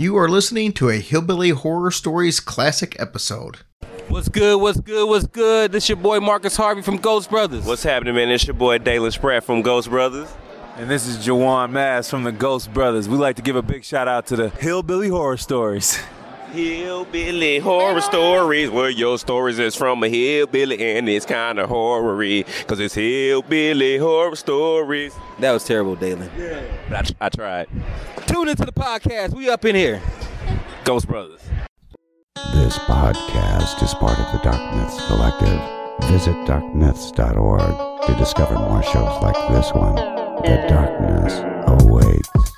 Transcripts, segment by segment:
You are listening to a Hillbilly Horror Stories classic episode. What's good? What's good? What's good? This your boy Marcus Harvey from Ghost Brothers. What's happening, man? It's your boy Dalen Spratt from Ghost Brothers. And this is Juwan Mass from the Ghost Brothers. We like to give a big shout out to the Hillbilly Horror Stories. Hillbilly horror stories, where your stories is from a hillbilly and it's kind of horror cause it's hillbilly horror stories. That was terrible, Dalen. But I, I tried. Tune into the podcast. We up in here. Ghost Brothers. This podcast is part of the Dark Myths Collective. Visit darkmyths.org to discover more shows like this one. The darkness awaits.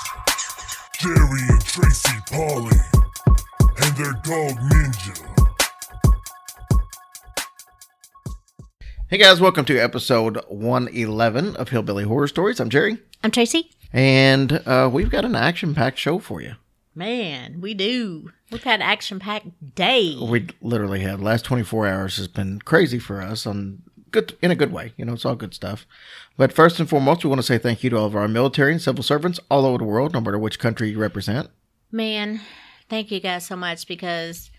Jerry and Tracy Polly, and their dog Ninja. Hey guys, welcome to episode 111 of Hillbilly Horror Stories. I'm Jerry, I'm Tracy. and uh, we've got an action packed show for you. Man, we do. We've had action packed day. We literally have. Last 24 hours has been crazy for us on good in a good way. You know, it's all good stuff. But first and foremost, we want to say thank you to all of our military and civil servants all over the world, no matter which country you represent. Man, thank you guys so much because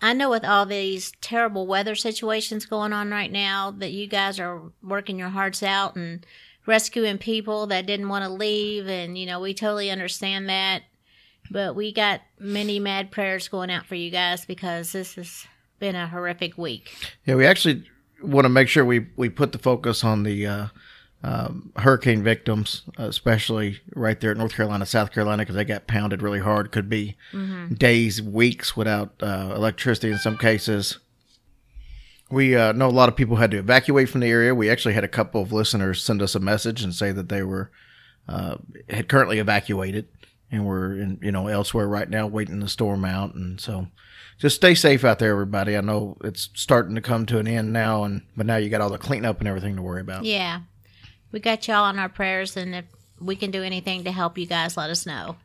I know with all these terrible weather situations going on right now that you guys are working your hearts out and rescuing people that didn't want to leave. And, you know, we totally understand that. But we got many mad prayers going out for you guys because this has been a horrific week. Yeah, we actually want to make sure we, we put the focus on the uh, um, hurricane victims, especially right there at North Carolina, South Carolina, because they got pounded really hard. Could be days, weeks without uh, electricity in some cases. We uh, know a lot of people had to evacuate from the area. We actually had a couple of listeners send us a message and say that they were uh, had currently evacuated and were in you know elsewhere right now, waiting the storm out. And so, just stay safe out there, everybody. I know it's starting to come to an end now, and but now you got all the cleanup and everything to worry about. Yeah. We got y'all on our prayers, and if we can do anything to help you guys, let us know.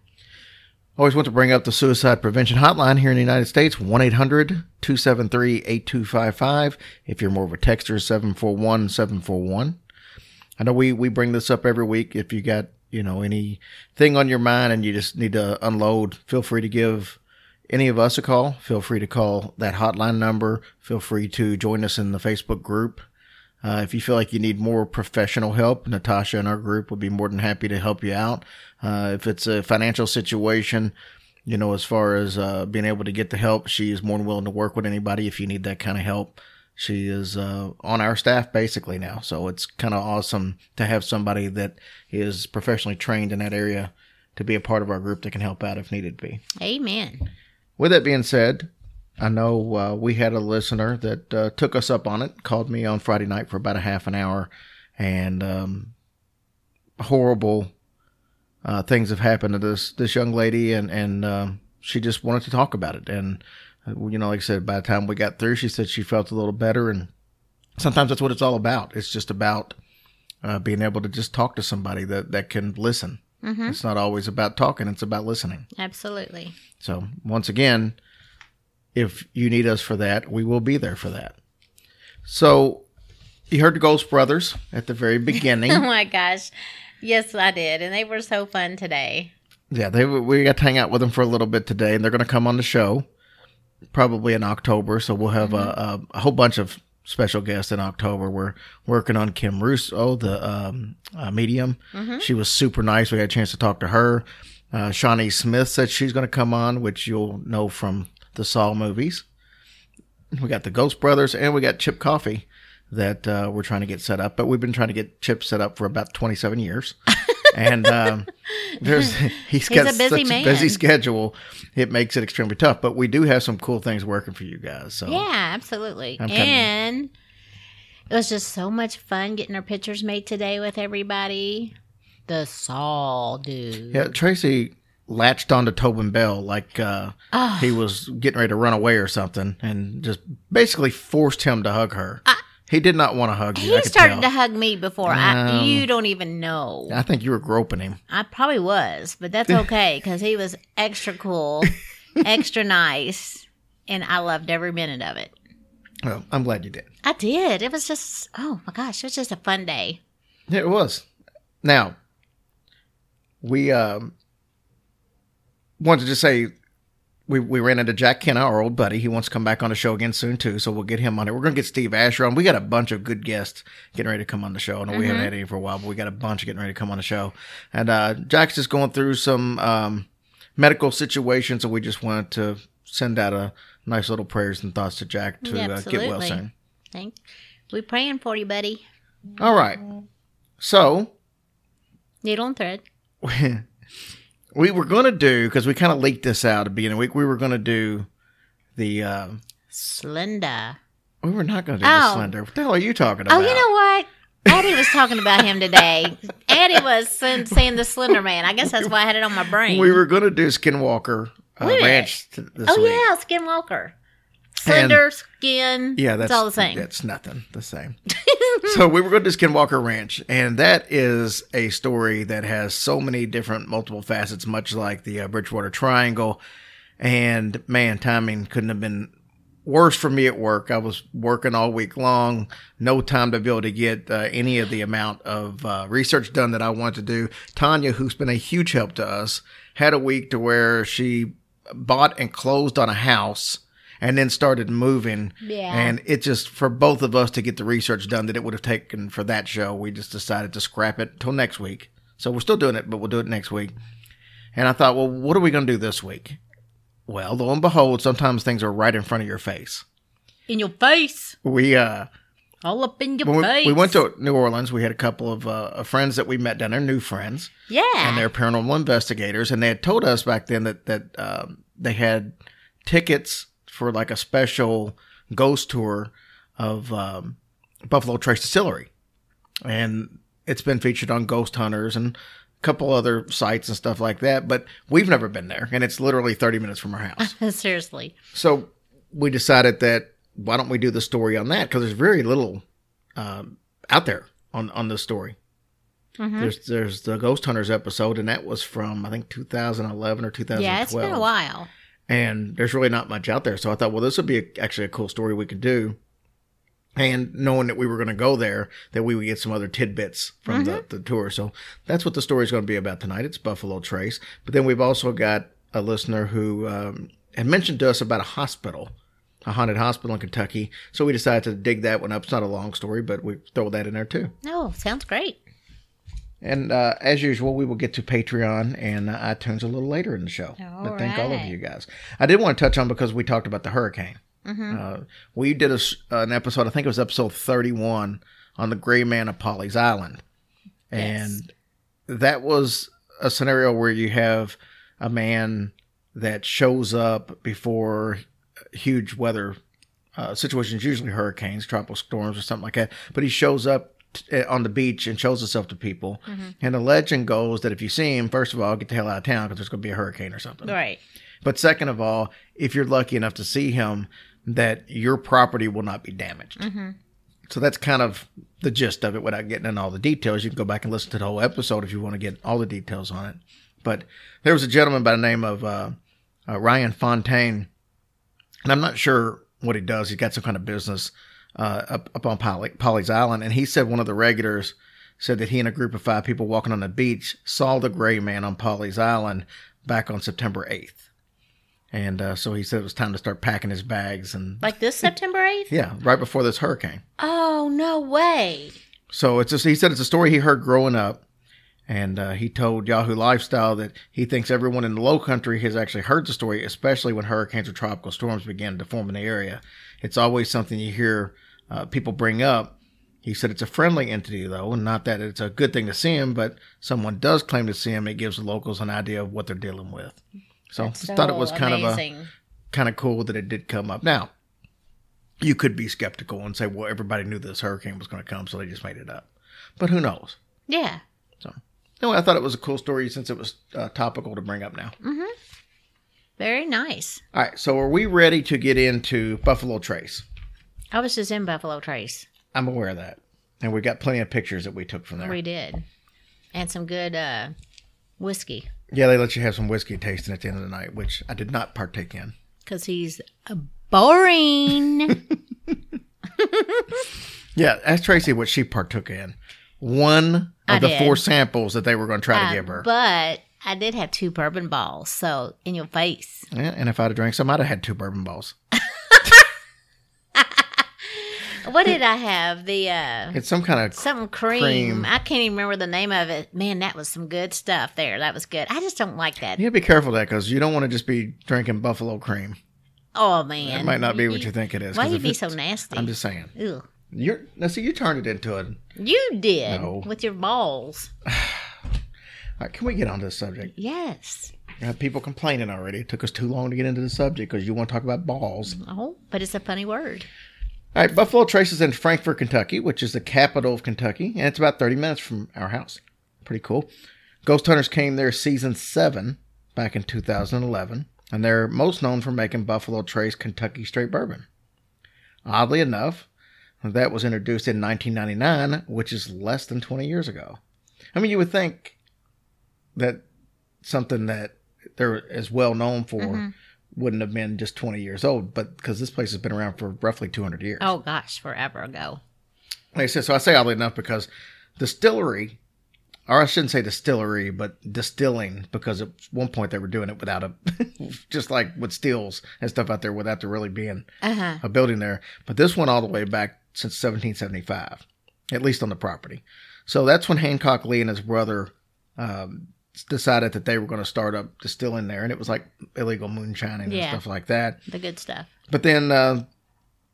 Always want to bring up the suicide prevention hotline here in the United States 1 800 273 8255. If you're more of a texter, 741 741. I know we, we bring this up every week. If you got, you know, anything on your mind and you just need to unload, feel free to give any of us a call. Feel free to call that hotline number. Feel free to join us in the Facebook group. Uh, if you feel like you need more professional help, Natasha and our group would be more than happy to help you out. Uh, if it's a financial situation, you know, as far as uh, being able to get the help, she is more than willing to work with anybody if you need that kind of help. She is uh, on our staff basically now, so it's kind of awesome to have somebody that is professionally trained in that area to be a part of our group that can help out if needed be. Amen. With that being said, I know uh, we had a listener that uh, took us up on it, called me on Friday night for about a half an hour, and um, horrible uh, things have happened to this this young lady, and and um, she just wanted to talk about it. And uh, you know, like I said, by the time we got through, she said she felt a little better, and sometimes that's what it's all about. It's just about uh, being able to just talk to somebody that that can listen. Mm-hmm. It's not always about talking; it's about listening. Absolutely. So once again, if you need us for that, we will be there for that. So you heard the Ghost Brothers at the very beginning. Oh my gosh. Yes, I did. And they were so fun today. yeah, they we got to hang out with them for a little bit today, and they're going to come on the show probably in October. So we'll have a, mm-hmm. a, a whole bunch of special guest in October. We're working on Kim Russo, the um, uh, medium. She was super nice. We had a chance to talk to her. Uh, Shawnee Smith said she's going to come on, which you'll know from the Saw movies. We got the Ghost Brothers, and we got Chip Coffey that uh, we're trying to get set up. But we've been trying to get Chip set up for about 27 years. and um, there's he's got a busy such man. a busy schedule. It makes it extremely tough. But we do have some cool things working for you guys. So Yeah, absolutely. I'm kinda- and it was just so much fun getting our pictures made today with everybody. The Saw dude. Yeah, Tracy latched onto Tobin Bell like uh, Ah. he was getting ready to run away or something, and just basically forced him to hug her. He did not want to hug you. He started to hug me before. I, Um, you don't even know. I think you were groping him. I probably was, but that's okay because he was extra cool, extra nice, and I loved every minute of it. Well, I'm glad you did. I did. It was just, oh my gosh, it was just a fun day. Yeah, it was. Now, we um, wanted to just say we, we ran into Jack Kenna, our old buddy. He wants to come back on the show again soon, too. So we'll get him on it. We're going to get Steve Asher on. We got a bunch of good guests getting ready to come on the show. I know we haven't had any for a while, but we got a bunch getting ready to come on the show. And uh, Jack's just going through some um, medical situations, so we just wanted to send out a nice little prayers and thoughts to Jack to uh, get well soon. Thank. We're praying for you, buddy. All right. So Needle and thread. we were going to do because we kind of leaked this out at the beginning of the week. We were going to do the. Uh, Slender. we were not going to do the Oh. slender. What the hell are you talking about? Oh, you know what? Addie was talking about him today. Addie was saying, the Slender Man. I guess that's why I had it on my brain. we were going to do Skinwalker uh, Wait a minute. Ranch this oh week. yeah, Skinwalker. Slender skin. Yeah, that's it's all the same. That's nothing the same. so we were going to Skinwalker Ranch, and that is a story that has so many different, multiple facets, much like the uh, Bridgewater Triangle. And man, timing couldn't have been worse for me at work. I was working all week long, no time to be able to get uh, any of the amount of uh, research done that I wanted to do. Tanya, who's been a huge help to us, had a week to where she bought and closed on a house and then started moving. Yeah. And it just, for both of us to get the research done that it would have taken for that show, we just decided to scrap it till next week. So we're still doing it, but we'll do it next week. And I thought, well, what are we going to do this week? Well, lo and behold, sometimes things are right in front of your face. in your face. We, uh, All up in your when we, face. we went to New Orleans. We had a couple of, uh, friends that we met down there, new friends, Yeah. and they're paranormal investigators. And they had told us back then that that um, they had tickets for like a special ghost tour of um, Buffalo Trace Distillery, and it's been featured on Ghost Hunters and a couple other sites and stuff like that. But we've never been there, and it's literally thirty minutes from our house. Seriously. So we decided that why don't we do the story on that? Because there's very little um, out there on on this story. Mm-hmm. There's there's the Ghost Hunters episode, and that was from I think 2011 or 2012. Yeah, it's been a while. And there's really not much out there. So I thought, well, this would be a, actually a cool story we could do. And knowing that we were going to go there, that we would get some other tidbits from the, the tour. So that's what the story is going to be about tonight. It's Buffalo Trace. But then we've also got a listener who um, had mentioned to us about a hospital, a haunted hospital in Kentucky. So we decided to dig that one up. It's not a long story, but we throw that in there too. No, sounds great. And uh, as usual, we will get to Patreon and uh, iTunes a little later in the show. All but thank all of you guys. I did want to touch on because we talked about the hurricane. Uh, we did a an episode, I think it was episode 31, on the Gray Man of Pawleys Island. And that was a scenario where you have a man that shows up before huge weather uh, situations, usually hurricanes, tropical storms, or something like that. But he shows up t- uh, on the beach and shows himself to people. And the legend goes that if you see him, first of all, get the hell out of town because there's going to be a hurricane or something. Right. But second of all, if you're lucky enough to see him, that your property will not be damaged. So that's kind of the gist of it without getting into all the details. You can go back and listen to the whole episode if you want to get all the details on it. But there was a gentleman by the name of uh, uh, Ryan Fontaine, and I'm not sure what he does. He's got some kind of business uh, up, up on Polly, Pawleys Island. And he said one of the regulars said that he and a group of five people walking on the beach saw the gray man on Pawleys Island back on September 8th. And uh, so he said it was time to start packing his bags and Like this September 8th? yeah, right before this hurricane. Oh, no way. So it's just, he said it's a story he heard growing up. And uh, he told Yahoo Lifestyle that he thinks everyone in the low country has actually heard the story, especially when hurricanes or tropical storms begin to form in the area. It's always something you hear uh, people bring up. He said it's a friendly entity, though, and not that it's a good thing to see him, but someone does claim to see him. It gives the locals an idea of what they're dealing with. So I just thought it was So kind of a kind of cool that it did come up. Now, you could be skeptical and say, well, everybody knew this hurricane was going to come, so they just made it up. But who knows? Yeah. So no, I thought it was a cool story since it was uh, topical to bring up now. Very nice. All right, so are we ready to get into Buffalo Trace? I was just in Buffalo Trace. I'm aware of that, and we got plenty of pictures that we took from there. We did. And some good uh, whiskey Yeah, they let you have some whiskey tasting at the end of the night, which I did not partake in. because he's uh, boring. Yeah, ask Tracy what she partook in. One I of the did. four samples that they were going to try to Uh, give her. But I did have two bourbon balls, so in your face. Yeah, and if I'd have drank some, I'd have had two bourbon balls. What did I have? The uh It's some kind of something cream. Cream. I can't even remember the name of it. Man, that was some good stuff there. That was good. I just don't like that. You gotta be careful of that because you don't want to just be drinking buffalo cream. Oh man, It might not be what you think it is. Why you be so nasty? I'm just saying. Ew. You're now see you turned it into a. You did No. with your balls. right, can we get on to the subject? Yes. I have people complaining already. It took us too long to get into the subject because you want to talk about balls. Oh, but it's a funny word. All right, Buffalo Trace is in Frankfort, Kentucky, which is the capital of Kentucky, and it's about 30 minutes from our house. Pretty cool. Ghost Hunters came there season seven back in 2011, and they're most known for making Buffalo Trace Kentucky Straight Bourbon. Oddly enough, that was introduced in 1999, which is less than 20 years ago. I mean, you would think that something that they're as well known for mm-hmm. Wouldn't have been just 20 years old, but because this place has been around for roughly 200 years. Oh gosh, forever ago. Like I said, so I say oddly enough because distillery, or I shouldn't say distillery, but distilling, because at one point they were doing it without a, just like with stills and stuff out there without there really being Uh huh. a building there. But this went all the way back since 1775, at least on the property. So that's when Hancock Lee and his brother um, decided that they were going to start up distilling there, and it was like illegal moonshining and stuff like that. The good stuff. But then uh,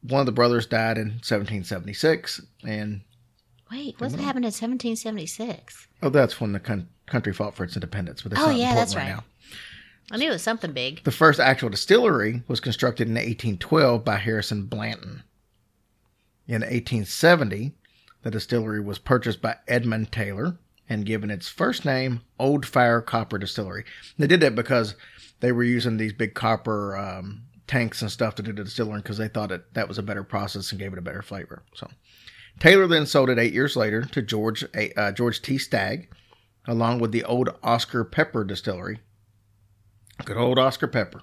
one of the brothers died in 1776, and Wait, what happened in 1776? oh, that's when the coun- country fought for its independence. But Oh, yeah, that's right. now. I knew it was something big. The first actual distillery was constructed in 1812 by Harrison Blanton. In 1870, the distillery was purchased by Edmund Taylor and given its first name, Old Fire Copper Distillery. They did that because they were using these big copper um, tanks and stuff to do the distilling because they thought it, that was a better process and gave it a better flavor. So Taylor then sold it eight years later to George uh, George T. Stagg, along with the old Oscar Pepper Distillery. Good old Oscar Pepper.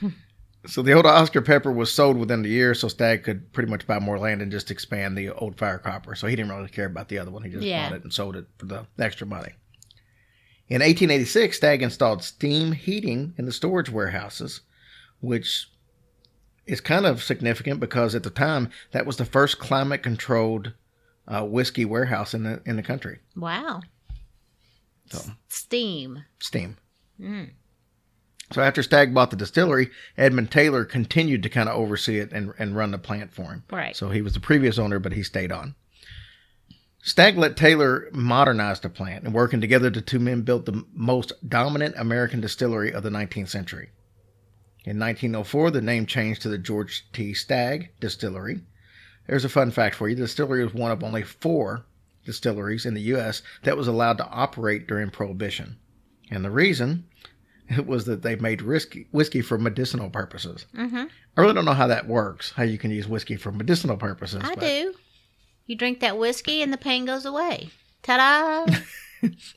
so the old Oscar Pepper was sold within the year, so Stagg could pretty much buy more land and just expand the old Fire Copper. So he didn't really care about the other one. He just Yeah. bought it and sold it for the extra money. In 1886, Stagg installed steam heating in the storage warehouses, which is kind of significant because at the time that was the first climate controlled uh, whiskey warehouse in the in the country. Wow. So Steam. steam. So after Stagg bought the distillery, Edmund Taylor continued to kind of oversee it and, and run the plant for him. Right. So he was the previous owner, but he stayed on. Stagg let Taylor modernize the plant, and working together, the two men built the most dominant American distillery of the 19th century. In 1904, the name changed to the George T. Stagg Distillery. There's a fun fact for you. The distillery was one of only four distilleries in the U.S. that was allowed to operate during Prohibition. And the reason was that they made whiskey, whiskey for medicinal purposes. Mm-hmm. I really don't know how that works, how you can use whiskey for medicinal purposes. I do. You drink that whiskey and the pain goes away. Ta da!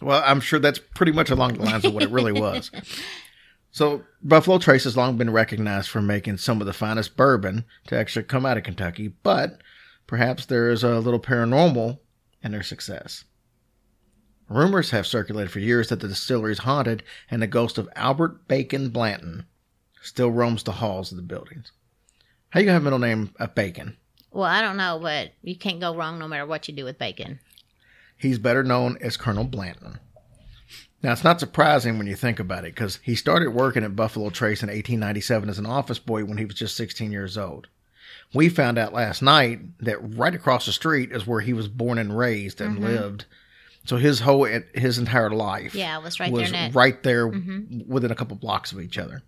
Well, I'm sure that's pretty much along the lines of what it really was. So, Buffalo Trace has long been recognized for making some of the finest bourbon to actually come out of Kentucky, but perhaps there is a little paranormal in their success. Rumors have circulated for years that the distillery is haunted and the ghost of Albert Bacon Blanton still roams the halls of the buildings. How you gonna have a middle name of Bacon? well, I don't know, but you can't go wrong no matter what you do with bacon. He's better known as Colonel Blanton. Now, it's not surprising when you think about it because he started working at Buffalo Trace in 1897 as an office boy when he was just 16 years old. We found out last night that right across the street is where he was born and raised and mm-hmm. lived. So his whole his entire life Yeah, was right was there. Right there within a couple blocks of each other.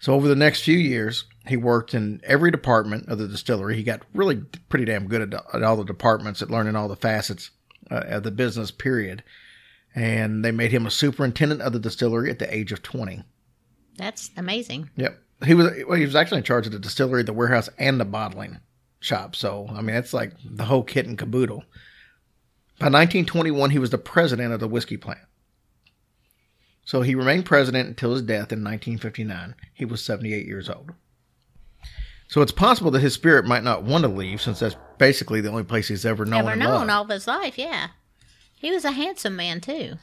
So over the next few years, he worked in every department of the distillery. He got really pretty damn good at, at all the departments, at learning all the facets uh, of the business. Period. and they made him a superintendent of the distillery at the age of 20. That's amazing. Yep. He was well, he was actually in charge of the distillery, the warehouse, and the bottling shop. So I mean, that's like the whole kit and caboodle. By 1921, he was the president of the whiskey plant. So he remained president until his death in 1959. He was 78 years old. So it's possible that his spirit might not want to leave, since that's basically the only place he's ever known. Never and known loved. all of his life. Yeah, he was a handsome man too.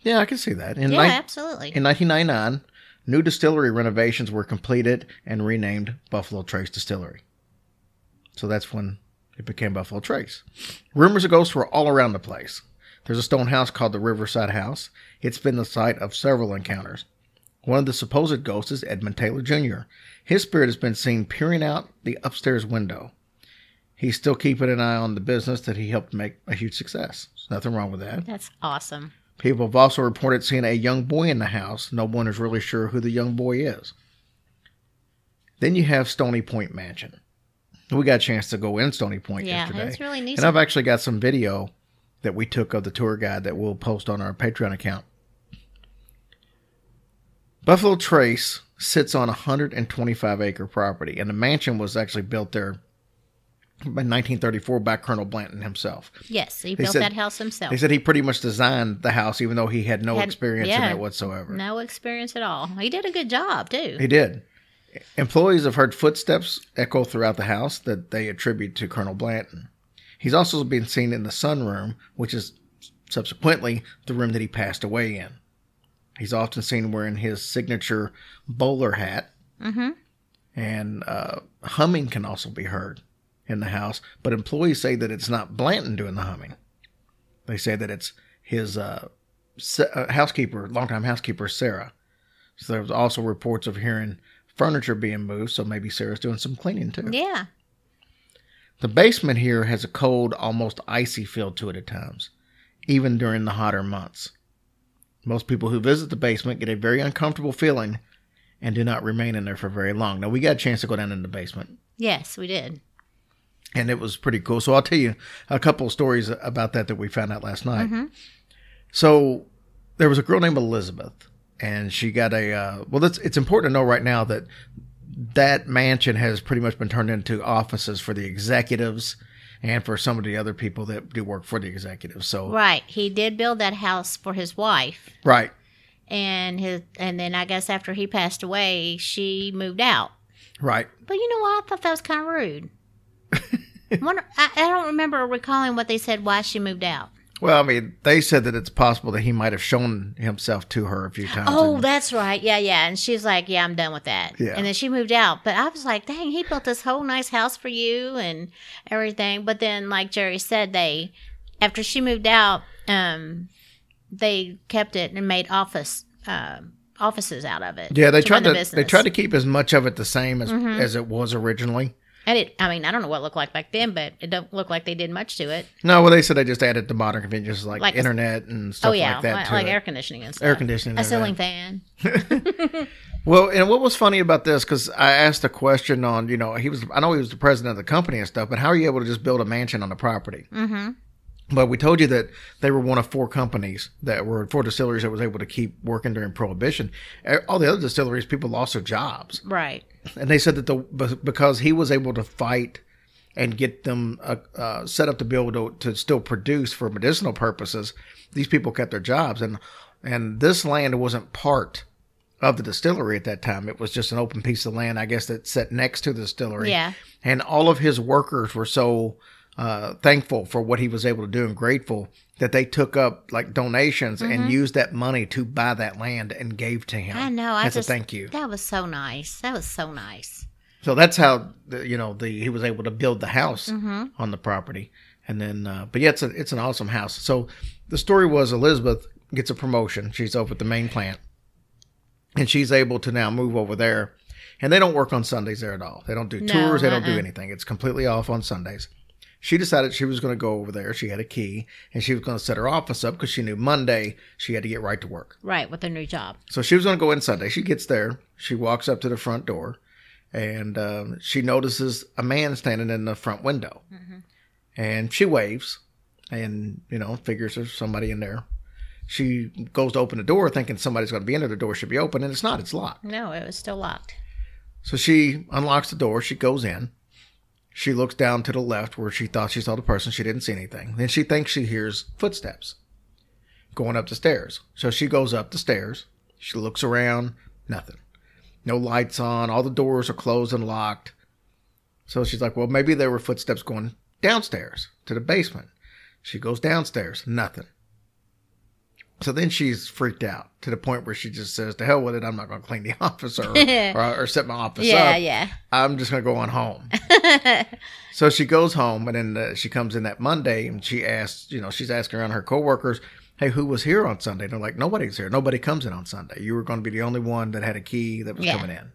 Yeah, I can see that. In, Yeah, nine- absolutely. in 1999, new distillery renovations were completed and renamed Buffalo Trace Distillery. So that's when it became Buffalo Trace. Rumors of ghosts were all around the place. There's a stone house called the Riverside House. It's been the site of several encounters. One of the supposed ghosts is Edmund Taylor Jr. His spirit has been seen peering out the upstairs window. He's still keeping an eye on the business that he helped make a huge success. There's nothing wrong with that. That's awesome. People have also reported seeing a young boy in the house. No one is really sure who the young boy is. Then you have Stony Point Mansion. We got a chance to go in Stony Point Yeah, yesterday. it's really neat. And I've actually got some video that we took of the tour guide that we'll post on our Patreon account. Buffalo Trace sits on a 125 acre property, and the mansion was actually built there by 1934 by Colonel Blanton himself. Yes, he They built said- that house himself. They said he pretty much designed the house, even though he had no Had- experience in it whatsoever. no experience at all. He did a good job too. He did. Employees have heard footsteps echo throughout the house that they attribute to Colonel Blanton. He's also been seen in the sunroom, which is subsequently the room that he passed away in. He's often seen wearing his signature bowler hat, Mm-hmm. and uh, humming can also be heard in the house. But employees say that it's not Blanton doing the humming. They say that it's his uh, uh, housekeeper, longtime housekeeper Sarah. So there's also reports of hearing furniture being moved. So maybe Sarah's doing some cleaning too. Yeah. The basement here has a cold, almost icy feel to it at times, even during the hotter months. Most people who visit the basement get a very uncomfortable feeling and do not remain in there for very long. Now, we got a chance to go down in the basement, Yes, we did. and it was pretty cool. So, I'll tell you a couple of stories about that that we found out last night. Mm-hmm. So, there was a girl named Elizabeth, and she got a, uh, well, it's, it's important to know right now that that mansion has pretty much been turned into offices for the executives and for some of the other people that do work for the executives. So, Right. He did build that house for his wife, right. and his, and then I guess after he passed away, she moved out. Right. But you know what? I thought that was kind of rude. Wonder, I, I don't remember recalling what they said why she moved out. Well, I mean, they said that it's possible that he might have shown himself to her a few times. Oh, and- that's right. Yeah, yeah. And she's like, "Yeah, I'm done with that." Yeah. And then she moved out. But I was like, "Dang, he built this whole nice house for you and everything." But then, like Jerry said, they after she moved out, um, they kept it and made office uh, offices out of it. yeah, they to tried to the they. Mm-hmm. tried to keep as much of it the same as as it was originally. And it, I mean, I don't know what it looked like back then, but it don't look like they did much to it. No, well, they said they just added the modern conveniences like, Like- internet and stuff oh yeah, like that like, like air conditioning and stuff. Air conditioning a ceiling fan. Well, and what was funny about this because I asked a question on you know he was I know he was the president of the company and stuff, but how are you able to just build a mansion on the property? Mm-hmm. But we told you that they were one of four companies that were four distilleries that was able to keep working during Prohibition. All the other distilleries, people lost their jobs. Right. And they said that the because he was able to fight and get them uh, uh, set up to be able to, to still produce for medicinal purposes, these people kept their jobs, and and this land wasn't part of the distillery at that time. It was just an open piece of land, I guess, that sat next to the distillery. Yeah. and all of his workers were so uh, thankful for what he was able to do and grateful that they took up like donations and used that money to buy that land and gave to him. Mm-hmm. I know. I as just a thank you. That was so nice. That was so nice. So that's how the, you know the he was able to build the house Mm-hmm. on the property, and then uh, but yeah, it's a, it's an awesome house. So the story was Elizabeth gets a promotion. She's over at the main plant, and she's able to now move over there. And they don't work on Sundays there at all. They don't do No, tours. They don't do uh-uh. anything. It's completely off on Sundays. She decided she was going to go over there. She had a key, and she was going to set her office up because she knew Monday she had to get right to work. Right, with their new job. So she was going to go in Sunday. She gets there. She walks up to the front door, and um, she notices a man standing in the front window, and she waves, and you know figures there's somebody in there, she goes to open the door thinking somebody's going to be in there. The door should be open, and it's not. It's locked. No, it was still locked. So she unlocks the door. She goes in. She looks down to the left where she thought she saw the person. She didn't see anything. Then she thinks she hears footsteps going up the stairs. So she goes up the stairs. She looks around. Nothing. No lights on. All the doors are closed and locked. So she's like, well, maybe there were footsteps going downstairs to the basement. She goes downstairs. Nothing. So then she's freaked out to the point where she just says, "To hell with it! I'm not going to clean the office or, or, or set my office Yeah, up. yeah. I'm just going to go on home." so she goes home, and then uh, she comes in that Monday, and she asks, you know, she's asking around her coworkers, "Hey, who was here on Sunday?" And they're like, "Nobody's here. Nobody comes in on Sunday. You were going to be the only one that had a key that was Yeah. coming in."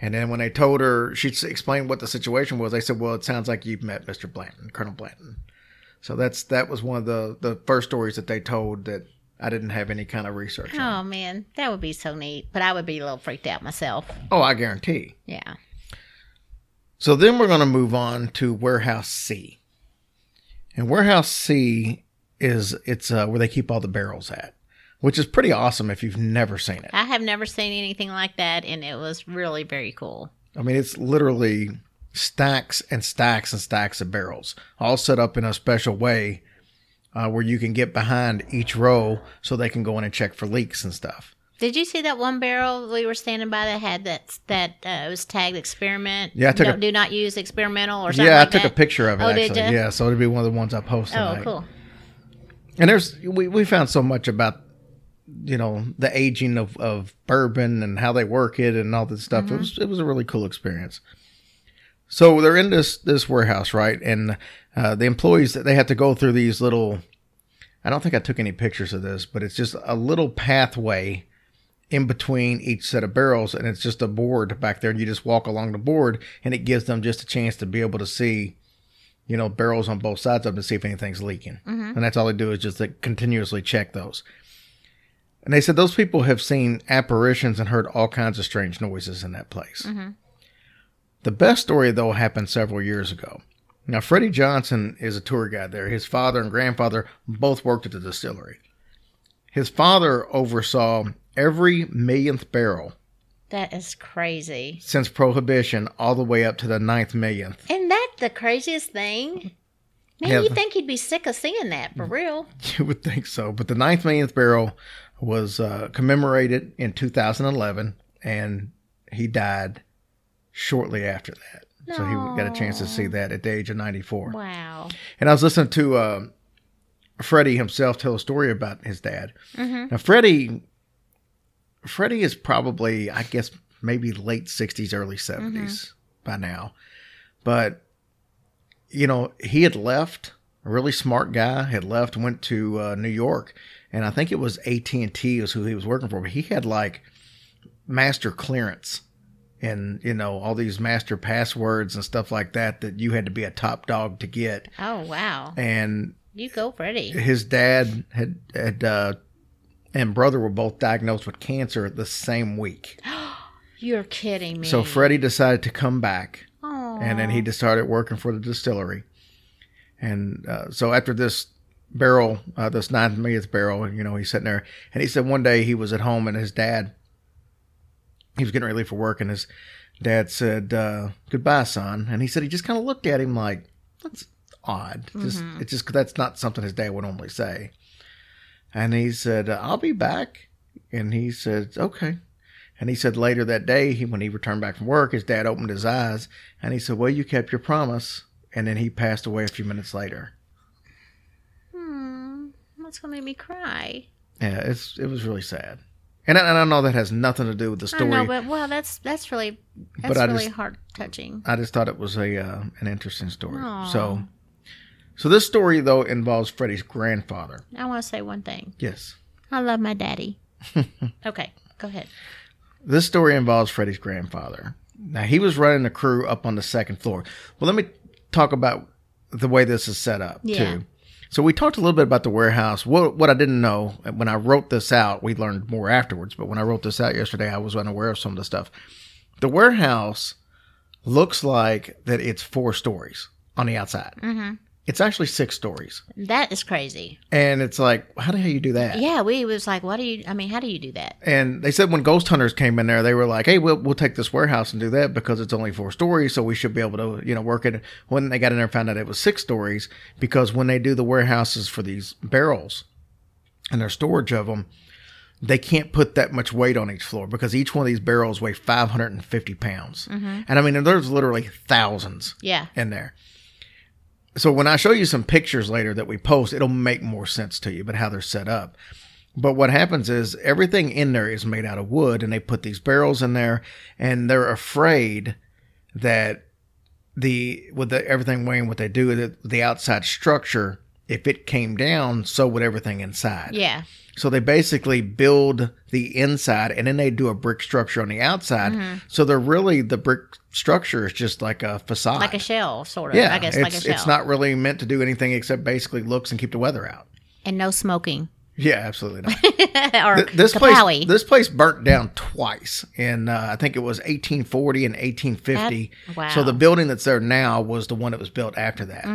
And then when they told her, she explained what the situation was. They said, "Well, it sounds like you've met Mr. Blanton, Colonel Blanton." So that's that was one of the the first stories that they told that I didn't have any kind of research. on. Oh man, that would be so neat. But I would be a little freaked out myself. Oh, I guarantee. Yeah. So then we're going to move on to Warehouse C. And Warehouse C is it's uh, where they keep all the barrels at, which is pretty awesome if you've never seen it. I have never seen anything like that, and it was really very cool. I mean, it's literally stacks and stacks and stacks of barrels, all set up in a special way uh, where you can get behind each row so they can go in and check for leaks and stuff. Did you see that one barrel we were standing by that had that that uh, was tagged experiment? Yeah, I took a- do not use experimental or something. Yeah, like I took that? a picture of it Oh, did actually. ya? Yeah, so it'll be one of the ones I posted. Oh, tonight. cool. And there's we, we found so much about you know the aging of, of bourbon and how they work it and all this stuff. Mm-hmm. It was it was a really cool experience. So they're in this this warehouse, right? And uh, the employees that they have to go through these little. I don't think I took any pictures of this, but it's just a little pathway in between each set of barrels, and it's just a board back there, and you just walk along the board, and it gives them just a chance to be able to see you know, barrels on both sides of them to see if anything's leaking. And that's all they do is just like, continuously check those. And they said those people have seen apparitions and heard all kinds of strange noises in that place. The best story, though, happened several years ago. Now, Freddie Johnson is a tour guide there. His father and grandfather both worked at the distillery. His father oversaw every millionth barrel That is crazy. since Prohibition all the way up to the ninth millionth. Isn't that the craziest thing? Man, Yeah. you think he'd be sick of seeing that for real? You would think so, but the ninth millionth barrel was uh, commemorated in 2011, and he died shortly after that. So he got a chance to see that at the age of 94. Wow. And I was listening to uh, Freddie himself tell a story about his dad. Now, Freddie, Freddie is probably, I guess, maybe late 60s, early 70s by now. But, you know, he had left, a really smart guy, had left, went to uh, New York. And I think it was AT&T was who he was working for. But he had like master clearance and, you know, all these master passwords and stuff like that that you had to be a top dog to get. Oh wow. And You go, Freddie. his dad had had uh, and brother were both diagnosed with cancer the same week. You're kidding me. So Freddie decided to come back, Aw. and then he just started working for the distillery. And uh, so after this barrel, uh, this nine millionth barrel, you know, he's sitting there, and he said one day he was at home, and his dad, he was getting ready for work, and his dad said, uh, "Goodbye, son," and he said he just kind of looked at him like, "That's odd. Just it's just that's not something his dad would normally say." And he said, "I'll be back," and he said, "Okay." And he said later that day, he, when he returned back from work, his dad opened his eyes and he said, Well, you kept your promise. And then he passed away a few minutes later. Hmm. That's gonna make me cry. Yeah, it's it was really sad. And I, and I know that has nothing to do with the I story. know, but well, that's that's really that's But really heart touching. I just thought it was a uh, an interesting story. Aw. So, so this story though involves Freddie's grandfather. I want to say one thing. Yes, I love my daddy. okay, go ahead. this story involves Freddie's grandfather. Now he was running the crew up on the second floor. Well, let me talk about the way this is set up Yeah. too. So we talked a little bit about the warehouse. What what I didn't know when I wrote this out, we learned more afterwards. But when I wrote this out yesterday, I was unaware of some of the stuff. The warehouse looks like that it's four stories on the outside. Mm-hmm. It's actually six stories, That is crazy. and it's like, how the hell do you do that? Yeah, we was like, what do you? I mean, how do you do that? And they said when ghost hunters came in there, they were like, "Hey, we'll we'll take this warehouse and do that because it's only four stories, so we should be able to you know work it." When they got in there, and found out it was six stories because when they do the warehouses for these barrels and their storage of them, they can't put that much weight on each floor because each one of these barrels weigh 550 pounds, mm-hmm. and I mean there's literally thousands Yeah. in there. So when I show you some pictures later that we post, it'll make more sense to you, but how they're set up. But what happens is everything in there is made out of wood, and they put these barrels in there, and they're afraid that the with the everything weighing what they do, that the outside structure, if it came down, so would everything inside. Yeah. So they basically build the inside and then they do a brick structure on the outside. Mm-hmm. So they're really the brick structure is just like a facade. Like a shell, sort of. yeah, I guess it's, like a shell. it's not really meant to do anything except basically looks and keep the weather out. and no smoking. Yeah, absolutely not. or Th- this kapowie. place this place burnt down twice in uh, I think it was 1840 and 1850. That- wow. So the building that's there now was the one that was built after that.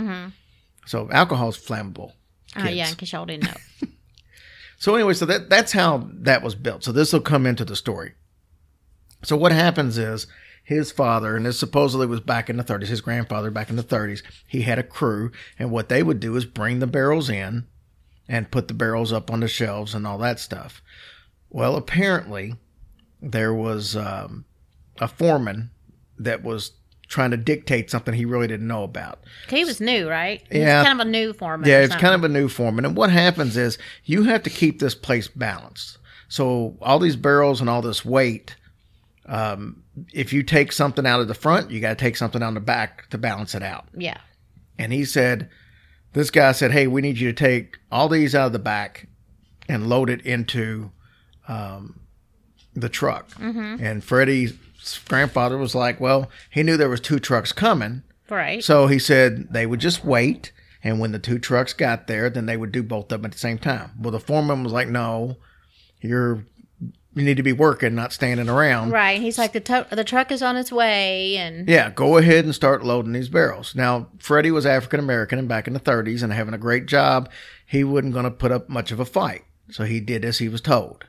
So alcohol is flammable. Oh, yeah, kids. in case y'all didn't know. So anyway, so that that's how that was built. So this will come into the story. So what happens is his father, and this supposedly was back in the 30s, his grandfather back in the 30s, he had a crew, and what they would do is bring the barrels in and put the barrels up on the shelves and all that stuff. Well, apparently there was um, a foreman that was trying to dictate something he really didn't know about. He was new, right? He Yeah. was kind of a new foreman. Yeah, it's kind of a new foreman. And what happens is you have to keep this place balanced. So all these barrels and all this weight, um, if you take something out of the front, you got to take something out of the back to balance it out. Yeah. And he said, this guy said, hey, we need you to take all these out of the back and load it into um, the truck. And Freddie's grandfather was like, well, he knew there was two trucks coming. Right. So he said they would just wait, and when the two trucks got there, then they would do both of them at the same time. Well, the foreman was like, "No, you're you need to be working, not standing around." right. He's like the the truck is on its way, and Yeah, go ahead and start loading these barrels. Now, Freddie was African American and back in the 30s and having a great job. He wasn't going to put up much of a fight, so he did as he was told.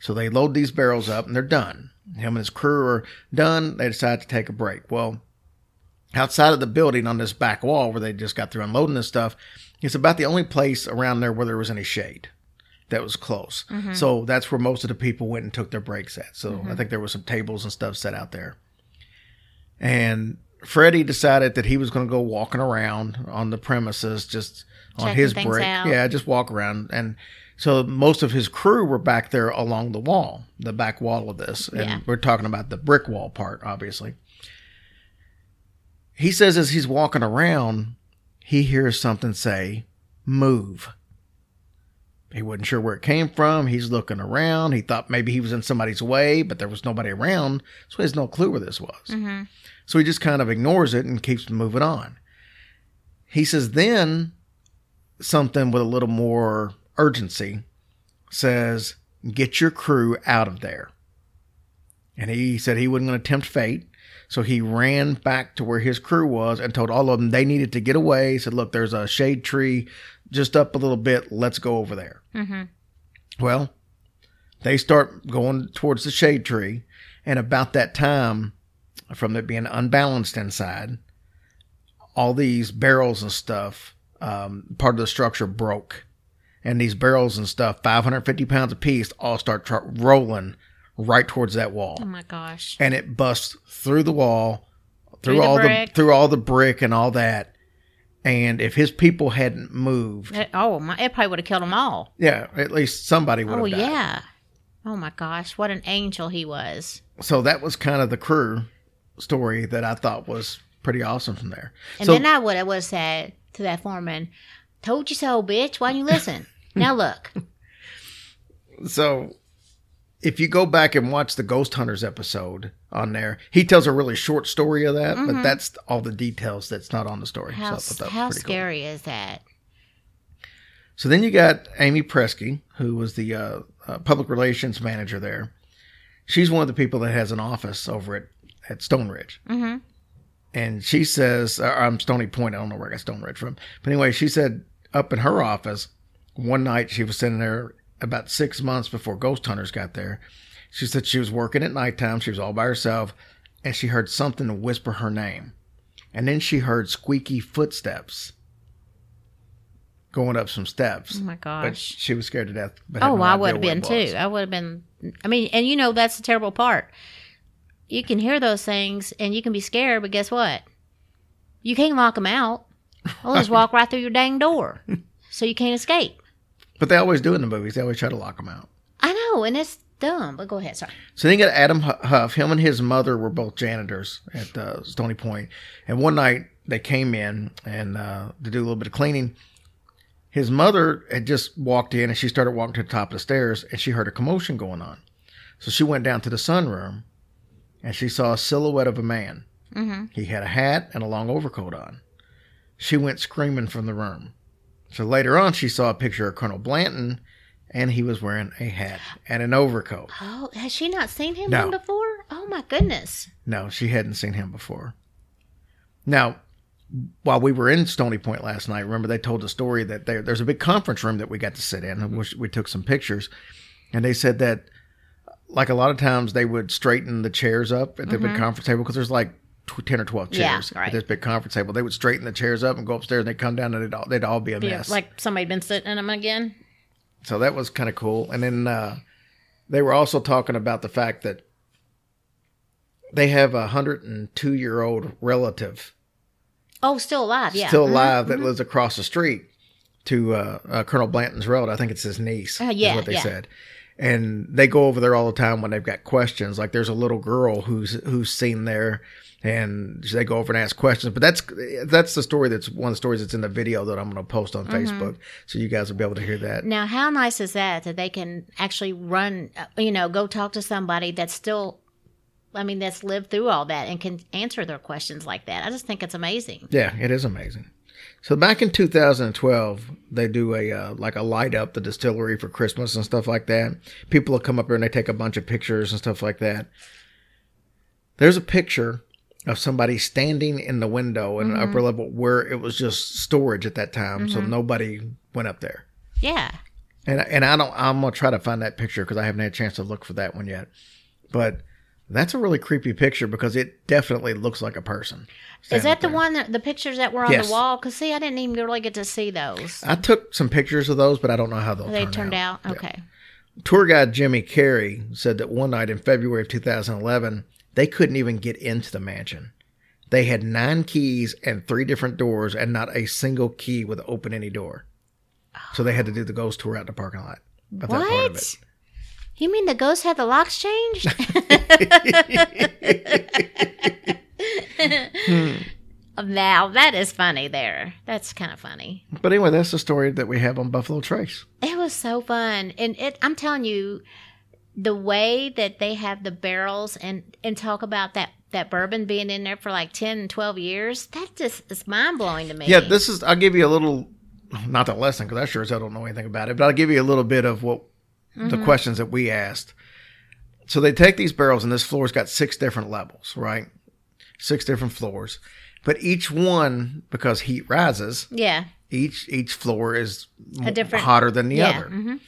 So they load these barrels up and they're done. Him and his crew are done. They decide to take a break. Well, outside of the building on this back wall where they just got through unloading this stuff, it's about the only place around there where there was any shade that was close. Mm-hmm. So that's where most of the people went and took their breaks at. So I mm-hmm. think there were some tables and stuff set out there. And Freddie decided that he was going to go walking around on the premises just on Checking his break. out. Yeah, just walk around. And so most of his crew were back there along the wall, the back wall of this. And Yeah. we're talking about the brick wall part, obviously. He says as he's walking around, he hears something say, Move. He wasn't sure where it came from. He's looking around. He thought maybe he was in somebody's way, but there was nobody around. So he has no clue where this was. Mm-hmm. So he just kind of ignores it and keeps moving on. He says, then something with a little more urgency says, Get your crew out of there. And he said he wasn't going to tempt fate. So he ran back to where his crew was and told all of them they needed to get away. He said, Look, there's a shade tree just up a little bit. Let's go over there. Well, they start going towards the shade tree. And about that time, from it being unbalanced inside, all these barrels and stuff, um, part of the structure broke. And these barrels and stuff, 550 pounds apiece, all start tr- rolling right towards that wall oh my gosh, and it busts through the wall, through, Through the all brick. the through all the brick and all that. And if his people hadn't moved, It- oh my, it probably would have killed them all. yeah, at least somebody would have Oh died. yeah. Oh my gosh, what an angel he was. So that was kind of the crew story that I thought was pretty awesome from there. And so then I would have would have said to that foreman, "Told you so, bitch. Why didn't you listen? Now look." so if you go back and watch the Ghost Hunters episode on there, he tells a really short story of that, but that's all the details that's not on the story. Mm-hmm. How so I thought that how pretty cool. scary is that? So then you got Amy Preske, who was the uh, uh, public relations manager there. She's one of the people that has an office over at, at Stone Ridge. Mm-hmm. and she says, or I'm Stony Point. I don't know where I got Stone Ridge from, but anyway, she said up in her office one night she was sitting there about six months before ghost hunters got there. She said she was working at nighttime. She was all by herself, and she heard something whisper her name, and then she heard squeaky footsteps going up some steps. Oh my god. But she was scared to death. But Oh, no I would have been too. I would have been. I mean, and you know that's the terrible part. You can hear those things and you can be scared, but guess what? You can't lock them out. They'll just walk right through your dang door, so you can't escape. But they always do in the movies. They always try to lock them out. I know, and it's dumb. But go ahead. Sorry. So then you got Adam Hu- Huff. Him and his mother were both janitors at uh, Stony Point. And one night they came in and uh, to do a little bit of cleaning. His mother had just walked in and she started walking to the top of the stairs and she heard a commotion going on. So she went down to the sunroom and she saw a silhouette of a man. Mm-hmm. He had a hat and a long overcoat on. She went screaming from the room. So later on, she saw a picture of Colonel Blanton and he was wearing a hat and an overcoat. Oh, has she not seen him No. before? Oh my goodness. No, she hadn't seen him before. Now, while we were in Stony Point last night, remember they told the story that there, there's a big conference room that we got to sit in, and we took some pictures, and they said that, like a lot of times, they would straighten the chairs up at the big mm-hmm. conference table because there's like tw- ten or twelve Mm-hmm. Yeah, chairs right. at this big conference table. They would straighten the chairs up and go upstairs, and they'd come down, and they'd all, they'd all be a Be mess. like somebody had been sitting in them again. so that was kind of cool. And then uh, they were also talking about the fact that they have a hundred and two year old relative Oh, still alive. Yeah. still Mhm. alive that lives across the street to uh, uh, Colonel Blanton's road. I think it's his niece. Uh, is yeah, what they yeah. said. And they go over there all the time when they've got questions. Like there's a little girl who's who's seen there, and they go over and ask questions. But that's that's the story. That's one of the stories that's in the video that I'm going to post on Mm-hmm. Facebook, so you guys will be able to hear that. Now, how nice is that that they can actually run, uh, you know, go talk to somebody that's still, I mean, that's lived through all that and can answer their questions like that. I just think it's amazing. Yeah, it is amazing. So back in 2012, they do a uh, like a light up the distillery for Christmas and stuff like that. People will come up here and they take a bunch of pictures and stuff like that. There's a picture of somebody standing in the window in the upper mm-hmm. level where it was just storage at that time, so mm-hmm. nobody went up there. Yeah. And and I don't. I'm gonna try to find that picture because I haven't had a chance to look for that one yet. But that's a really creepy picture because it definitely looks like a person. Is that the there. one, that, the pictures that were on Yes. the wall? Because, see, I didn't even really get to see those. I took some pictures of those, but I don't know how they'll they turn turned out. Yeah. Okay. Tour guide Jimmy Carey said that one night in February of 2011, they couldn't even get into the mansion. They had nine keys and three different doors, and not a single key would open any door. So they had to do the ghost tour out in the parking lot. Of that part of What? it. You mean the ghost had the locks changed? Hmm. now, that is funny there. That's kind of funny. But anyway, that's the story that we have on Buffalo Trace. It was so fun, and it. I'm telling you, the way that they have the barrels and and talk about that that bourbon being in there for like 10 and 12 years that just is mind-blowing to me Yeah, this is. I'll give you a little, not the lesson because I sure as hell don't know anything about it, but I'll give you a little bit of what the questions that we asked. So they take these barrels, and this floor's got six different levels, right? Six different floors, but each one, because heat rises, yeah each each floor is A different- hotter than the yeah other. mhm.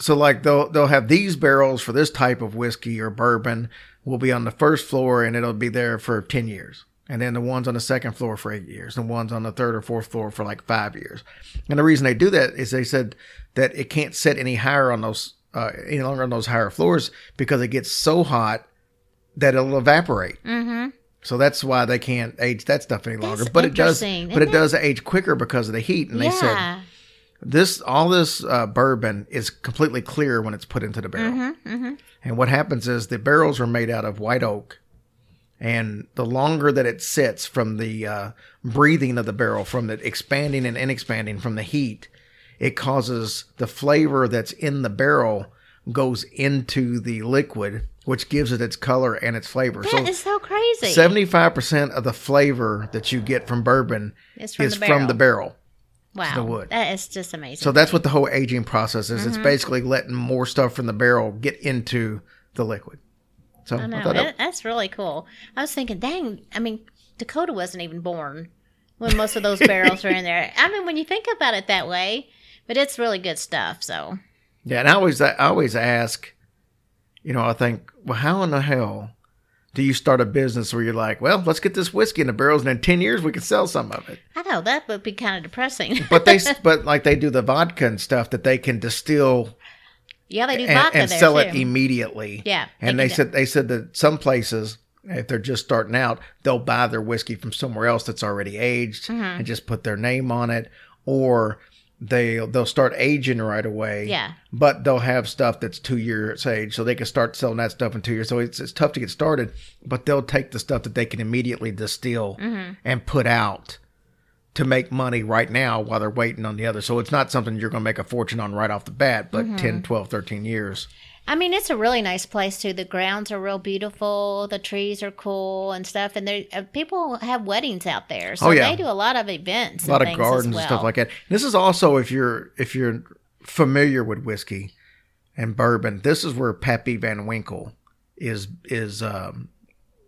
So like they'll they'll have these barrels for this type of whiskey or bourbon will be on the first floor and it'll be there for ten years. And then the ones on the second floor for eight years, and the ones on the third or fourth floor for like five years. And the reason they do that is they said that it can't set any higher on those uh, any longer on those higher floors because it gets so hot that it'll evaporate. Mm-hmm. So that's why they can't age that stuff any longer. That's but it does, but it it? does age quicker because of the heat. And they said yeah this all this uh, bourbon is completely clear when it's put into the barrel. Mm-hmm, And what happens is the barrels are made out of white oak, and the longer that it sits from the uh, breathing of the barrel, from the expanding and inexpanding from the heat, it causes the flavor that's in the barrel goes into the liquid, which gives it its color and its flavor. that is so crazy Seventy-five percent of the flavor that you get from bourbon from is the from the barrel. Wow the wood. that is just amazing So that's what the whole aging process is. Mm-hmm. It's basically letting more stuff from the barrel get into the liquid. So I, I know thought that, that, that's really cool. I was thinking, dang, I mean, Dakota wasn't even born when most of those barrels were in there. I mean, when you think about it that way, but it's really good stuff. So Yeah, and I always I always ask, you know, I think, well, how in the hell do you start a business where you're like, well, let's get this whiskey in the barrels, and in ten years we can sell some of it. I know that would be kind of depressing. But they, but like they do the vodka and stuff that they can distill yeah, they do and, vodka and sell too. it immediately. Yeah, and they they said they said that some places, if they're just starting out, they'll buy their whiskey from somewhere else that's already aged Mm-hmm. and just put their name on it, or they they'll start aging right away. Yeah. but they'll have stuff that's two years age, so they can start selling that stuff in two years. So it's it's tough to get started, but they'll take the stuff that they can immediately distill Mm-hmm. and put out to make money right now while they're waiting on the other. So it's not something you're going to make a fortune on right off the bat, but Mm-hmm. 10, 12, 13 years. I mean, it's a really nice place too. The grounds are real beautiful. The trees are cool and stuff. And there, uh, people have weddings out there, so Oh, yeah. they do a lot of events. a lot of gardens and stuff like that. This is also if you're if you're familiar with whiskey and bourbon, this is where Pappy Van Winkle is is um,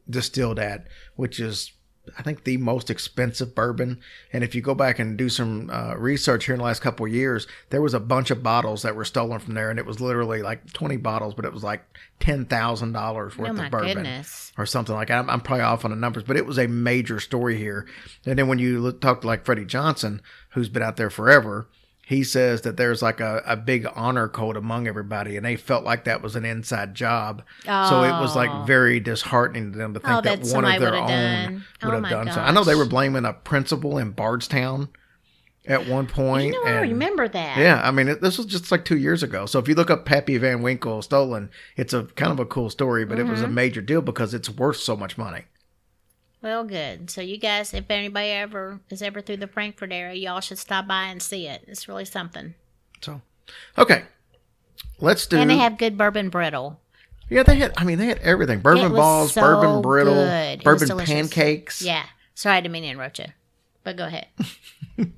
distilled at, which is I think the most expensive bourbon. And if you go back and do some uh, research here in the last couple of years, there was a bunch of bottles that were stolen from there, and it was literally like twenty bottles, but it was like ten thousand dollars worth Oh of bourbon goodness! or something like that. I'm, I'm probably off on the numbers, but it was a major story here. And then when you look, talk to like Freddie Johnson, who's been out there forever, he says that there's like a, a big honor code among everybody, and they felt like that was an inside job. oh. So it was Oh. like very disheartening to them to think Oh, that that one of their own done. would Oh have done so. I know they were blaming a principal in Bardstown at one point. You know, I remember that. yeah, I mean, it, this was just like two years ago. So if you look up Pappy Van Winkle stolen, it's a kind of a cool story, but it was a Mm-hmm. major deal because it's worth so much money. Well, good. So you guys, if anybody ever is ever through the Frankfort area, y'all should stop by and see it. It's really something. So, okay, let's do. And they have good bourbon brittle. yeah, they had. I mean, they had everything: bourbon balls, so bourbon brittle, good. Bourbon pancakes. Yeah. Sorry, I didn't mean to interrupt you. But go ahead.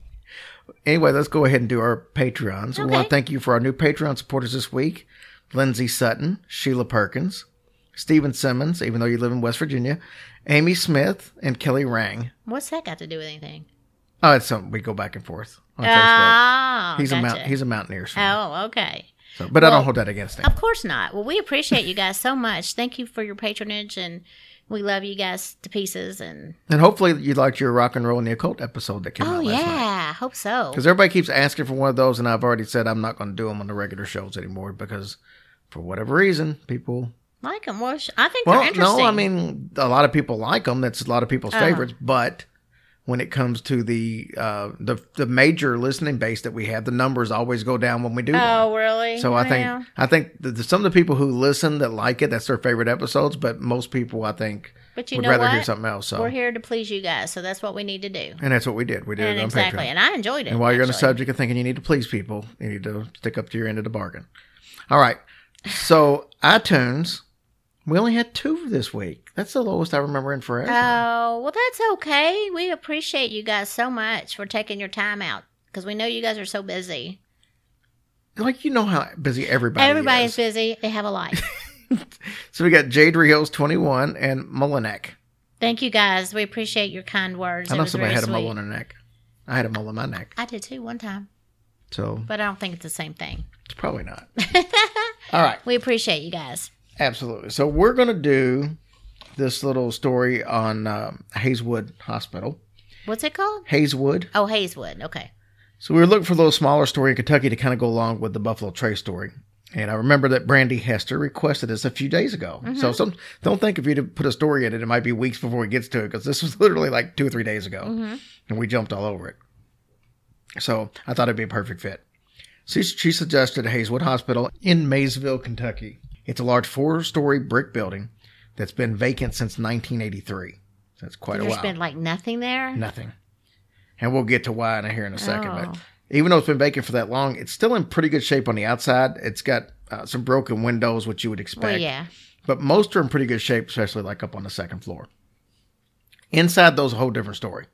Anyway, let's go ahead and do our Patreons. We want to thank you for our new Patreon supporters this week: Lindsay Sutton, Sheila Perkins, Stephen Simmons, even though you live in West Virginia, Amy Smith, and Kelly Rang. What's that got to do with anything? Oh, it's something we go back and forth on Facebook. Oh, He's a mount. He's a mountaineer. So, Oh, okay. so- but I don't hold that against him. Of course not. Well, we appreciate you guys so much. Thank you for your patronage, and we love you guys to pieces. And And hopefully you liked your rock and roll and the occult episode that came oh out last night. yeah, I hope so. Because everybody keeps asking for one of those, and I've already said I'm not going to do them on the regular shows anymore because, for whatever reason, people. Like them. Well, sh- I think Well, they're interesting. no, I mean a lot of people like them. That's a lot of people's Uh-huh. favorites. But when it comes to the uh, the the major listening base that we have, the numbers always go down when we do. Oh, one. really? So I think I think the, the, some of the people who listen that like it, that's their favorite episodes. But most people, I think, But you would know rather hear something else. So we're here to please you guys, so that's what we need to do. and that's what we did. We did And it on exactly, Patreon. and I enjoyed it. And while you're on the subject of thinking you need to please people, you need to stick up to your end of the bargain. All right. So iTunes, we only had two this week. That's the lowest I remember in forever. Oh, well, that's okay. We appreciate you guys so much for taking your time out because we know you guys are so busy. like you know how busy everybody Everybody's is. busy. They have a life. So we got Jade Rios, 21, and Molinek. Thank you guys. We appreciate your kind words. I know somebody had a mole on their neck. I had a mole on my neck. I did too one time, So but I don't think it's the same thing. it's probably not. All right. We appreciate you guys. Absolutely. So we're going to do this little story on um, Hazelwood Hospital. What's it called? Hazelwood. Oh, Hayswood. Okay. So we were looking for a little smaller story in Kentucky to kind of go along with the Buffalo Trace story. And I remember that Brandy Hester requested this a few days ago. So some don't think if you put a story in it, it might be weeks before it gets to it because this was literally like two or three days ago, and we jumped all over it. So I thought it'd be a perfect fit. She, she suggested Hazelwood Hospital in Maysville, Kentucky. It's a large four-story brick building that's been vacant since 1983. So it's quite a There's while. been like nothing there. Nothing. And we'll get to why in a here in a second. Oh. But even though it's been vacant for that long, it's still in pretty good shape on the outside. It's got uh, some broken windows, which you would expect. Well, yeah. But most are in pretty good shape, especially like up on the second floor. Inside, those a whole different story.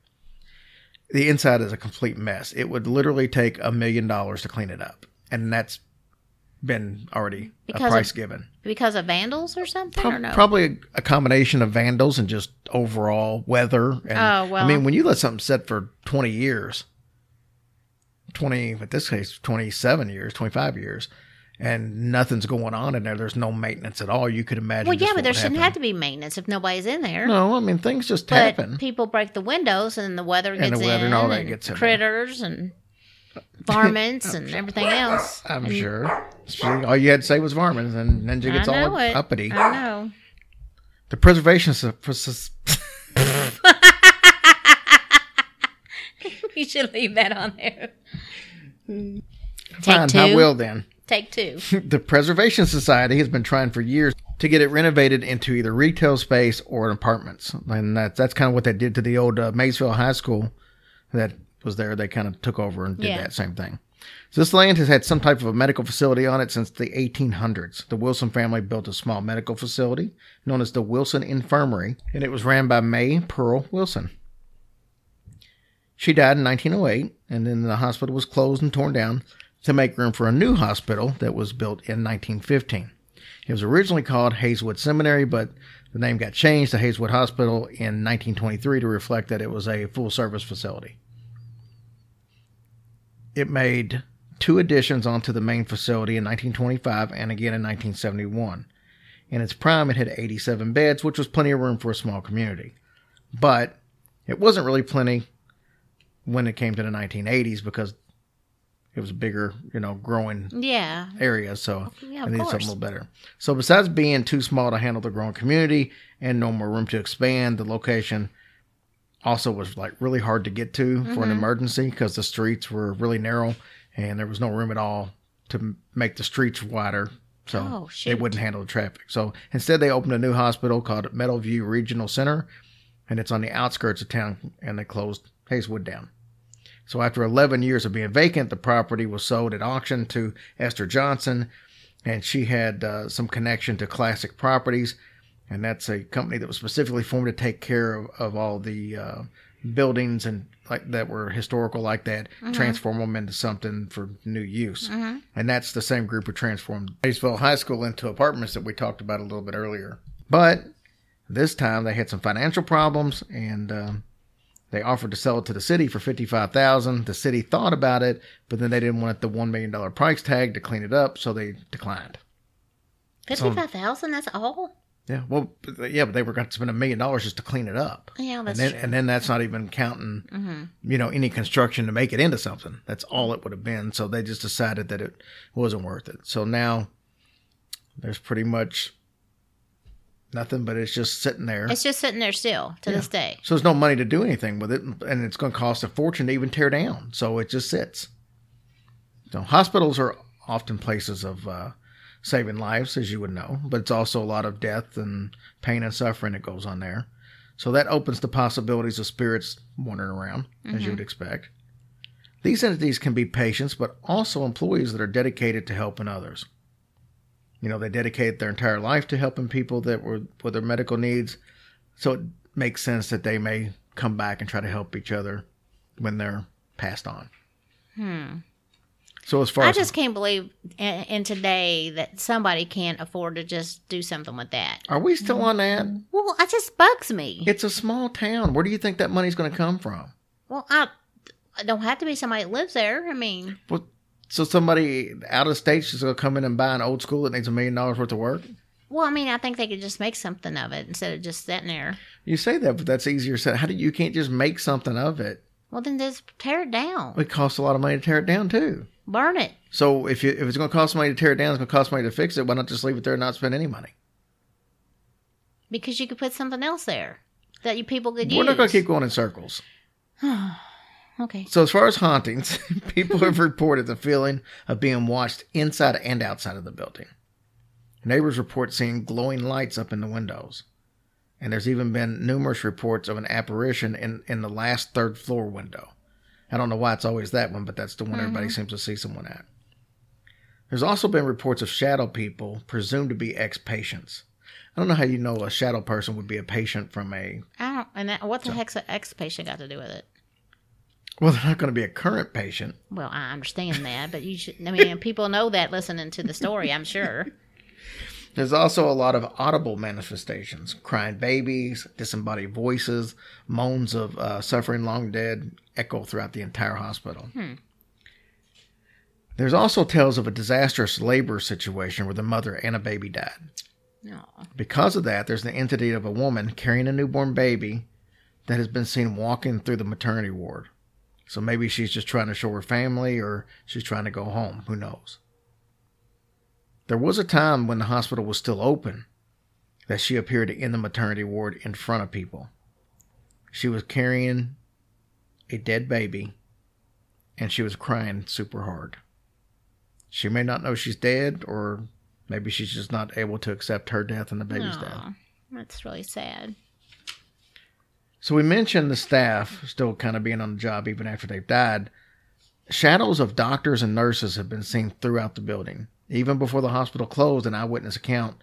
The inside is a complete mess. It would literally take a million dollars to clean it up. And that's been already Because a of- price given. Because of vandals or something, Prob- or no? Probably a, a combination of vandals and just overall weather. And, Oh, well. I mean, when you let something sit for 20 years, 20, in this case, 27 years, 25 years, and nothing's going on in there, there's no maintenance at all, you could imagine. well, yeah, but there shouldn't happen. have to be maintenance if nobody's in there. No, I mean, things just but happen. people break the windows and the weather And gets the weather in, and all that gets in critters and varmints and everything else. I'm And sure. All you had to say was varmints, and Ninja gets all it. uppity. I know. The preservation. Su- you should leave that on there. Take Fine, two. I will then. Take two. the Preservation Society has been trying for years to get it renovated into either retail space or apartments, and that's that's kind of what they did to the old uh, Maysville High School that was there. They kind of took over and did Yeah. that same thing. So this land has had some type of a medical facility on it since the 1800s. The Wilson family built a small medical facility known as the Wilson Infirmary, and it was ran by May Pearl Wilson. She died in 1908, and then the hospital was closed and torn down to make room for a new hospital that was built in 1915. It was originally called Hayswood Seminary, but the name got changed to Hayswood Hospital in 1923 to reflect that it was a full service facility. It made two additions onto the main facility in 1925 and again in 1971. In its prime, it had 87 beds, which was plenty of room for a small community. But it wasn't really plenty when it came to the 1980s because it was a bigger, you know, growing Yeah. area, so Yeah, I needed course. something a little better. So besides being too small to handle the growing community and no more room to expand, the location also was like really hard to get to for Mm-hmm. an emergency because the streets were really narrow and there was no room at all to m- make the streets wider. So Oh, they wouldn't handle the traffic. So instead, they opened a new hospital called Meadowview Regional Center, and it's on the outskirts of town. And they closed Hazelwood down. So after 11 years of being vacant, the property was sold at auction to Esther Johnson, and she had uh, some connection to Classic Properties, and that's a company that was specifically formed to take care of, of all the uh, buildings and like that were historical like that, transform them into something for new use. And that's the same group who transformed Maysville High School into apartments that we talked about a little bit earlier. But this time they had some financial problems and. Um, they offered to sell it to the city for fifty-five thousand. The city thought about it, but then they didn't want the one million dollar price tag to clean it up, so they declined. Fifty-five thousand. That's all. Yeah, well, yeah, but they were going to spend a million dollars just to clean it up. Yeah, that's and then true. and then that's not even counting, Mm-hmm. you know, any construction to make it into something. That's all it would have been. So they just decided that it wasn't worth it. So now there's pretty much nothing, but it's just sitting there. It's just sitting there still to this day. So there's no money to do anything with it, and it's going to cost a fortune to even tear down. So it just sits. So hospitals are often places of uh, saving lives, as you would know, but it's also a lot of death and pain and suffering that goes on there. So that opens the possibilities of spirits wandering around, as you would expect. These entities can be patients, but also employees that are dedicated to helping others. You know, they dedicate their entire life to helping people that were with their medical needs. So it makes sense that they may come back and try to help each other when they're passed on. Hmm. So as far I as just can't believe in, in today that somebody can't afford to just do something with that. are we still on that? Well, it just bugs me. It's a small town. Where do you think that money's going to come from? Well, I, I don't have to be somebody that lives there. I mean, Well, so somebody out of state is going to come in and buy an old school that needs a million dollars worth of work. well, I mean, I think they could just make something of it instead of just sitting there. You say that, but that's easier said. How do you, you can't just make something of it? Well, then just tear it down, It costs a lot of money to tear it down too. Burn it. So if you, if it's going to cost money to tear it down, it's going to cost money to fix it. Why not just leave it there and not spend any money? because you could put something else there that you people could use. We're not going to keep going in circles. Okay. So as far as hauntings, people have reported the feeling of being watched inside and outside of the building. Neighbors report seeing glowing lights up in the windows. And there's even been numerous reports of an apparition in, in the last third floor window. I don't know why it's always that one, but that's the one everybody mm-hmm. seems to see someone at. There's also been reports of shadow people presumed to be ex patients. I don't know how you know a shadow person would be a patient from a I don't. And that, what the heck's an ex patient got to do with it? Well, they're not going to be a current patient. Well, I understand that, but you should. I mean, people know that listening to the story. I'm sure. There's also a lot of audible manifestations crying babies, disembodied voices, moans of uh, suffering long dead echo throughout the entire hospital. There's also tales of a disastrous labor situation where the mother and a baby died. No. Because of that, there's the entity of a woman carrying a newborn baby that has been seen walking through the maternity ward. So maybe she's just trying to show her family or she's trying to go home. Who knows? There was a time when the hospital was still open that she appeared in the maternity ward in front of people. She was carrying a dead baby and she was crying super hard. She may not know she's dead or maybe she's just not able to accept her death and the baby's death. Aw, That's really sad. So we mentioned the staff still kind of being on the job even after they've died. Shadows of doctors and nurses have been seen throughout the building. Even before the hospital closed, an eyewitness account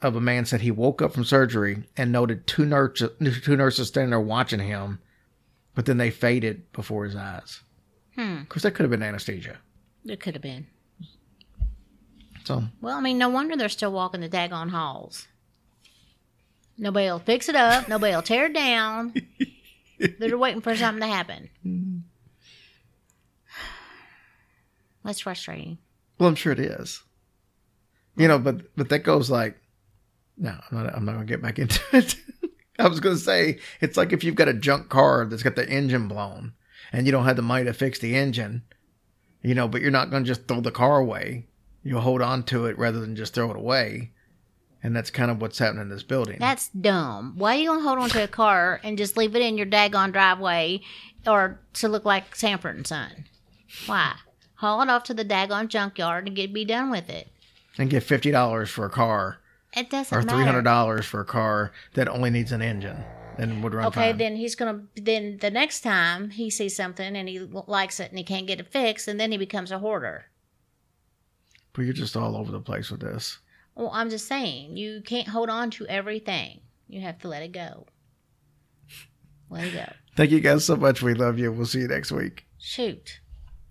of a man said he woke up from surgery and noted two nurses, two nurses standing there watching him, but then they faded before his eyes. Hmm. Of course, that could have been anesthesia. It could have been. So Well, I mean, no wonder they're still walking the daggone halls. Nobody will fix it up. Nobody will tear it down. They're waiting for something to happen. That's frustrating. Well, I'm sure it is. You know, but but that goes like, no, I'm not. I'm not gonna get back into it. I was gonna say it's like if you've got a junk car that's got the engine blown, and you don't have the money to fix the engine, you know, but you're not gonna just throw the car away. You'll hold on to it rather than just throw it away, and that's kind of what's happening in this building. That's dumb. Why are you gonna hold on to a car and just leave it in your daggone driveway, or to look like Sanford and Son? Why? Haul it off to the daggone junkyard and get be done with it. and get fifty dollars for a car It doesn't or three hundred dollars for a car that only needs an engine and would run Okay, fine. then he's gonna. Then the next time he sees something and he likes it and he can't get it fixed, and then he becomes a hoarder. But you're just all over the place with this. Well, I'm just saying you can't hold on to everything. You have to let it go. Let it go. Thank you guys so much. We love you. We'll see you next week. Shoot.